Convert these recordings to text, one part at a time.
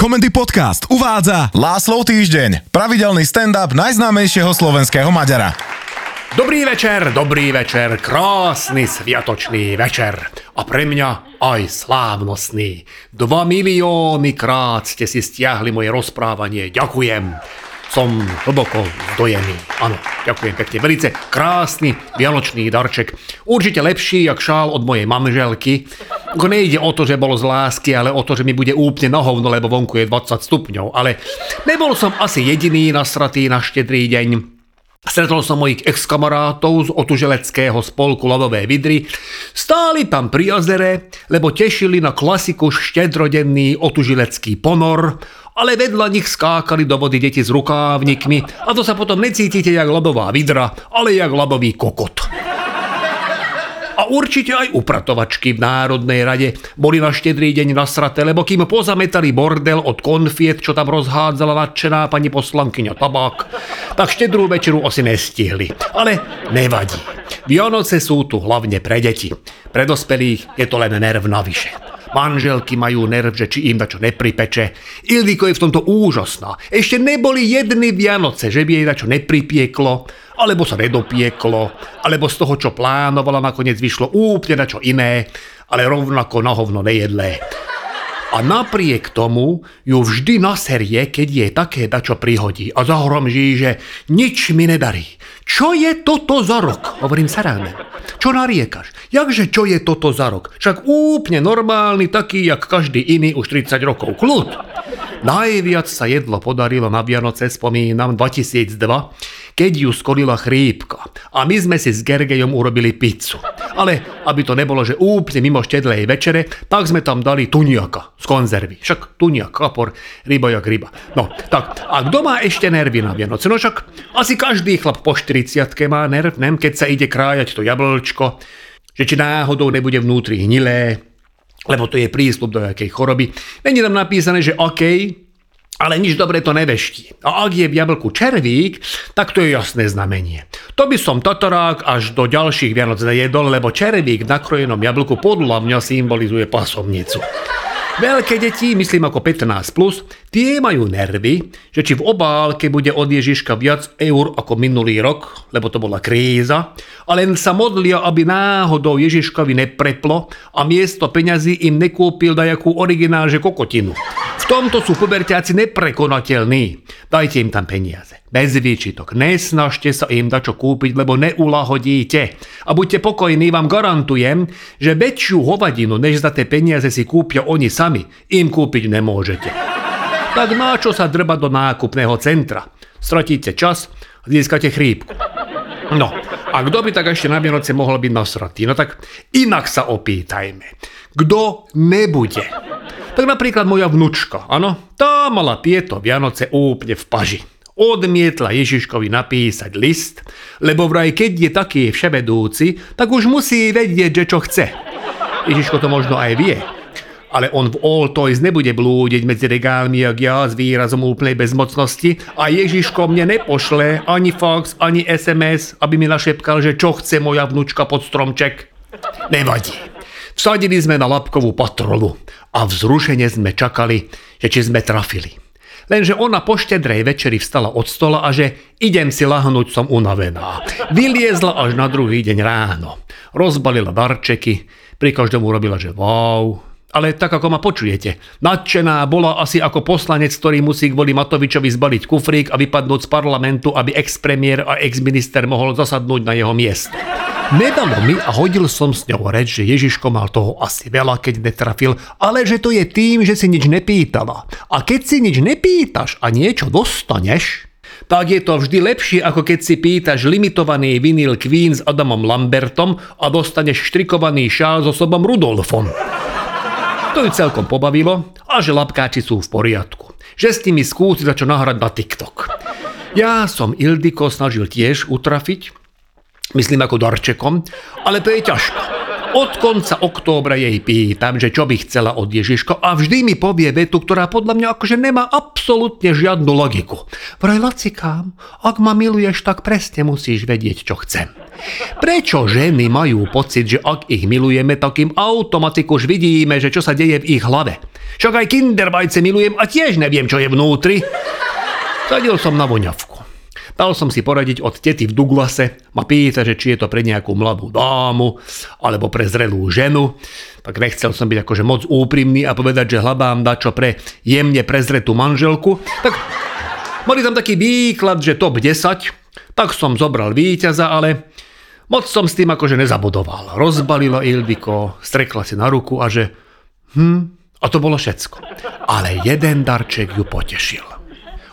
Komendy Podcast uvádza Láslov týždeň, pravidelný stand-up najznámejšieho slovenského Maďara. Dobrý večer, dobrý večer, krásny sviatočný večer a pre mňa aj slávnostný. Dva milióny krát ste si stiahli moje rozprávanie, ďakujem. Som hlboko zdojený. Áno, ďakujem pekne. Velice krásny vianočný darček. Určite lepší, jak šál od mojej manželky. Ako nejde o to, že bolo z lásky, ale o to, že mi bude úplne na hovno, lebo vonku je 20 stupňov. Ale nebol som asi jediný nasratý na štedrý deň. Stretol som mojich ex-kamarátov z otuželeckého spolku Lavové vidry. Stáli tam pri jazere, lebo tešili na klasiku štedrodenný otužilecký ponor ale vedľa nich skákali do vody deti s rukávnikmi a to sa potom necítite jak labová vidra, ale jak labový kokot. A určite aj upratovačky v Národnej rade boli na štedrý deň nasraté, lebo kým pozametali bordel od konfiet, čo tam rozhádzala nadšená pani poslankyňa tabák, tak štedrú večeru asi nestihli. Ale nevadí. Vianoce sú tu hlavne pre deti. Pre dospelých je to len nerv navyše. Manželky majú nerv, že či im dačo nepripeče. Ildiko je v tomto úžasná. Ešte neboli jedny Vianoce, že by jej dačo nepripieklo, alebo sa nedopieklo, alebo z toho, čo plánovala, nakoniec vyšlo úplne dačo iné, ale rovnako na hovno nejedlé. A napriek tomu ju vždy naserie, keď je také dačo prihodí a zahromží, že nič mi nedarí. Čo je toto za rok? Hovorím sa ráme. Čo nariekaš? Jakže čo je toto za rok? Však úplne normálny, taký, jak každý iný už 30 rokov. Kľud. Najviac sa jedlo podarilo na Vianoce, spomínam, 2002, keď ju skolila chrípka. A my sme si s Gergejom urobili pizzu. Ale aby to nebolo, že úplne mimo štedlej večere, tak sme tam dali tuniaka z konzervy. Však tuniak, kapor, ryba jak ryba. No, tak, a kto má ešte nervy na Vianoce? No však asi každý chlap po 40 má nerv, nem, keď sa ide krájať to jablčko, že či náhodou nebude vnútri hnilé, lebo to je prísľub do jakej choroby. Není tam napísané, že OK, ale nič dobre to neveští. A ak je v jablku červík, tak to je jasné znamenie. To by som tatarák až do ďalších Vianoc nejedol, lebo červík v nakrojenom jablku podľa mňa symbolizuje pasomnicu. Veľké deti, myslím ako 15+, plus, tie majú nervy, že či v obálke bude od Ježiška viac eur ako minulý rok, lebo to bola kríza, a len sa modlia, aby náhodou Ježiškovi nepreplo a miesto peňazí im nekúpil dajakú originál, že kokotinu. Tomto sú puberťáci neprekonateľní. Dajte im tam peniaze. Bez výčitok. Nesnažte sa im dačo kúpiť, lebo neulahodíte. A buďte pokojní, vám garantujem, že väčšiu hovadinu, než za tie peniaze si kúpia oni sami, im kúpiť nemôžete. Tak na čo sa drba do nákupného centra? Stratíte čas získate chrípku. No, a kto by tak ešte na Vianoce mohol byť nasratý? No tak inak sa opýtajme. Kto nebude? Tak napríklad moja vnúčka, áno, tá mala tieto Vianoce úplne v paži odmietla Ježiškovi napísať list, lebo vraj keď je taký vševedúci, tak už musí vedieť, že čo chce. Ježiško to možno aj vie, ale on v All Toys nebude blúdiť medzi regálmi, jak ja, s výrazom úplnej bezmocnosti a Ježiško mne nepošle ani fax, ani SMS, aby mi našepkal, že čo chce moja vnúčka pod stromček. Nevadí. Vsadili sme na labkovú patrolu a vzrušene sme čakali, že či sme trafili. Lenže ona po štedrej večeri vstala od stola a že idem si lahnúť, som unavená. Vyliezla až na druhý deň ráno. Rozbalila darčeky, pri každom urobila, že wow, ale tak ako ma počujete. Nadšená bola asi ako poslanec, ktorý musí kvôli Matovičovi zbaliť kufrík a vypadnúť z parlamentu, aby ex-premiér a ex-minister mohol zasadnúť na jeho miesto. Nedalo mi a hodil som s ňou reč, že Ježiško mal toho asi veľa, keď netrafil, ale že to je tým, že si nič nepýtala. A keď si nič nepýtaš a niečo dostaneš, tak je to vždy lepšie, ako keď si pýtaš limitovaný vinyl Queen s Adamom Lambertom a dostaneš štrikovaný šál so sobom Rudolfom. To ju celkom pobavilo a že labkáči sú v poriadku. Že s nimi skúsi za nahrať na TikTok. Ja som Ildiko snažil tiež utrafiť, myslím ako darčekom, ale to je ťažko. Od konca októbra jej pýtam, že čo by chcela od Ježiško a vždy mi povie vetu, ktorá podľa mňa akože nemá absolútne žiadnu logiku. Vraj lacikám, ak ma miluješ, tak presne musíš vedieť, čo chcem. Prečo ženy majú pocit, že ak ich milujeme, tak im automatiku už vidíme, že čo sa deje v ich hlave? Však aj kinderbajce milujem a tiež neviem, čo je vnútri. Sadil som na voňavku. Dal som si poradiť od tety v Douglase, ma pýta, že či je to pre nejakú mladú dámu, alebo pre zrelú ženu. Tak nechcel som byť akože moc úprimný a povedať, že hľadám dačo pre jemne prezretú manželku. Tak mali tam taký výklad, že top 10, tak som zobral víťaza, ale moc som s tým akože nezabudoval. Rozbalila Ildiko, strekla si na ruku a že hm, a to bolo všetko. Ale jeden darček ju potešil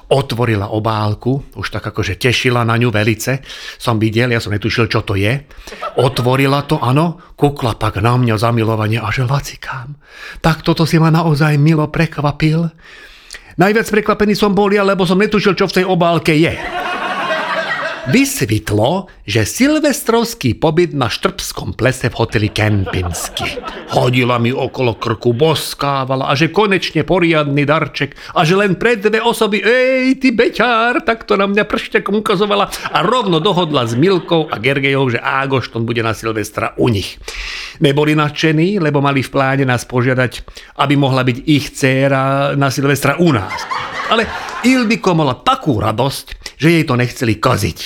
otvorila obálku, už tak akože tešila na ňu velice, som videl, ja som netušil, čo to je. Otvorila to, áno, kukla pak na mňa zamilovanie a že lacikám. Tak toto si ma naozaj milo prekvapil. Najviac prekvapený som bol ja, lebo som netušil, čo v tej obálke je. Vysvetlo, že silvestrovský pobyt na štrbskom plese v hoteli Kempinsky. Hodila mi okolo krku, boskávala a že konečne poriadny darček a že len pre dve osoby, ej, ty beťár, tak to na mňa pršťakom ukazovala a rovno dohodla s Milkou a Gergejou, že Ágošton bude na Silvestra u nich. Neboli nadšení, lebo mali v pláne nás požiadať, aby mohla byť ich dcéra na Silvestra u nás. Ale Ildiko mala takú radosť, že jej to nechceli kaziť.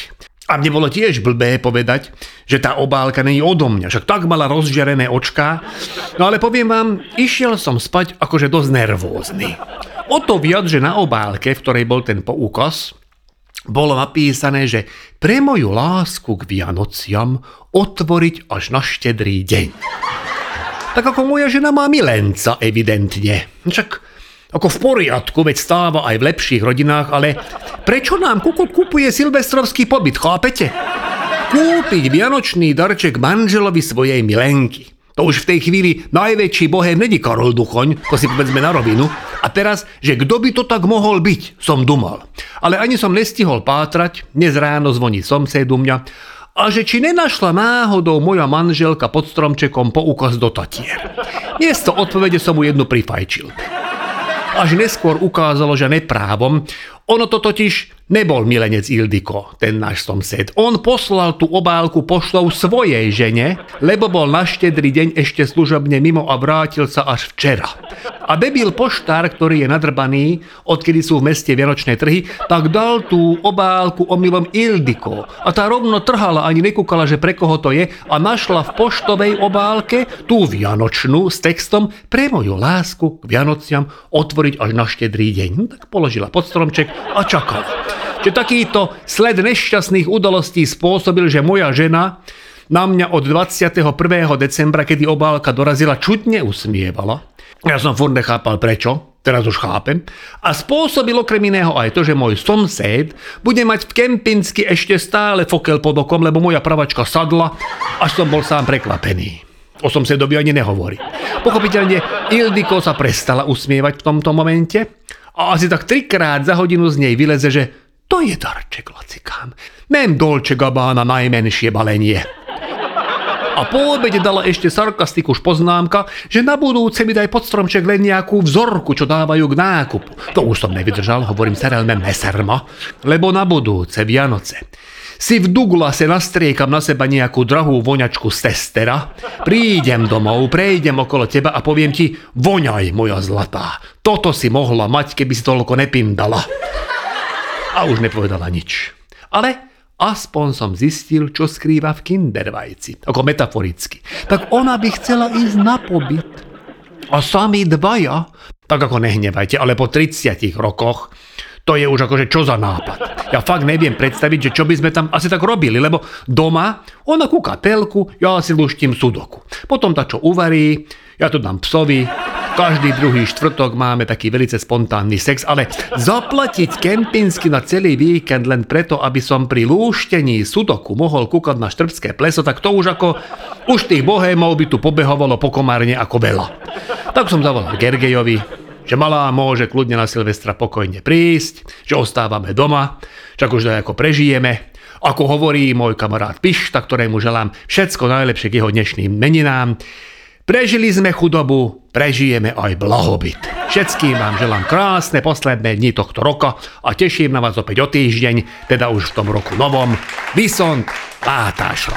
A mne bolo tiež blbé povedať, že tá obálka není odo mňa, však tak mala rozžiarené očká. No ale poviem vám, išiel som spať akože dosť nervózny. O to viac, že na obálke, v ktorej bol ten poukaz, bolo napísané, že pre moju lásku k Vianociam otvoriť až na štedrý deň. Tak ako moja žena má milenca, evidentne. Však ako v poriadku, veď stáva aj v lepších rodinách, ale prečo nám kukot kupuje silvestrovský pobyt, chápete? Kúpiť vianočný darček manželovi svojej milenky. To už v tej chvíli najväčší bohem není Karol Duchoň, to si povedzme na rovinu. A teraz, že kto by to tak mohol byť, som dumal. Ale ani som nestihol pátrať, dnes ráno zvoní somsed u mňa, a že či nenašla náhodou moja manželka pod stromčekom poukaz do Tatier. Miesto odpovede som mu jednu prifajčil až neskôr ukázalo, že neprávom. Ono to totiž nebol milenec Ildiko, ten náš somsed. On poslal tú obálku pošlou svojej žene, lebo bol na štedrý deň ešte služobne mimo a vrátil sa až včera. A debil poštár, ktorý je nadrbaný, odkedy sú v meste Vianočné trhy, tak dal tú obálku omylom Ildiko. A tá rovno trhala, ani nekúkala, že pre koho to je a našla v poštovej obálke tú Vianočnú s textom pre moju lásku k Vianociam otvoriť až na štedrý deň. No, tak položila pod stromček a čakala. Že takýto sled nešťastných udalostí spôsobil, že moja žena na mňa od 21. decembra, kedy obálka dorazila, čutne usmievala ja som furt nechápal prečo, teraz už chápem. A spôsobil okrem iného aj to, že môj somsed bude mať v Kempinsky ešte stále fokel pod okom, lebo moja pravačka sadla, až som bol sám prekvapený. O somsedovi ani nehovorí. Pochopiteľne Ildiko sa prestala usmievať v tomto momente a asi tak trikrát za hodinu z nej vyleze, že to je darček, lacikám. Nem Dolce Gabbana najmenšie balenie. A po obede dala ešte sarkastiku poznámka, že na budúce mi daj pod stromček len nejakú vzorku, čo dávajú k nákupu. To už som nevydržal, hovorím serelme meserma, lebo na budúce Vianoce si v Douglase nastriekam na seba nejakú drahú voňačku z testera, prídem domov, prejdem okolo teba a poviem ti, voňaj, moja zlatá, toto si mohla mať, keby si toľko nepindala. A už nepovedala nič. Ale aspoň som zistil, čo skrýva v kindervajci, ako metaforicky. Tak ona by chcela ísť na pobyt. A sami dvaja, tak ako nehnevajte, ale po 30 rokoch, to je už akože čo za nápad. Ja fakt neviem predstaviť, že čo by sme tam asi tak robili, lebo doma ona kúka telku, ja si luštím sudoku. Potom tá čo uvarí, ja to dám psovi, každý druhý štvrtok máme taký velice spontánny sex, ale zaplatiť kempinsky na celý víkend len preto, aby som pri lúštení sudoku mohol kúkať na štrbské pleso, tak to už ako... Už tých bohémov by tu pobehovalo po komárne ako veľa. Tak som zavolal Gergejovi, že malá môže kľudne na Silvestra pokojne prísť, že ostávame doma, čak už ako prežijeme. Ako hovorí môj kamarát Pišta, ktorému želám všetko najlepšie k jeho dnešným meninám, Prežili sme chudobu, prežijeme aj blahobyt. Všetkým vám želám krásne posledné dni tohto roka a teším na vás opäť o týždeň, teda už v tom roku novom. Vysont Látášo.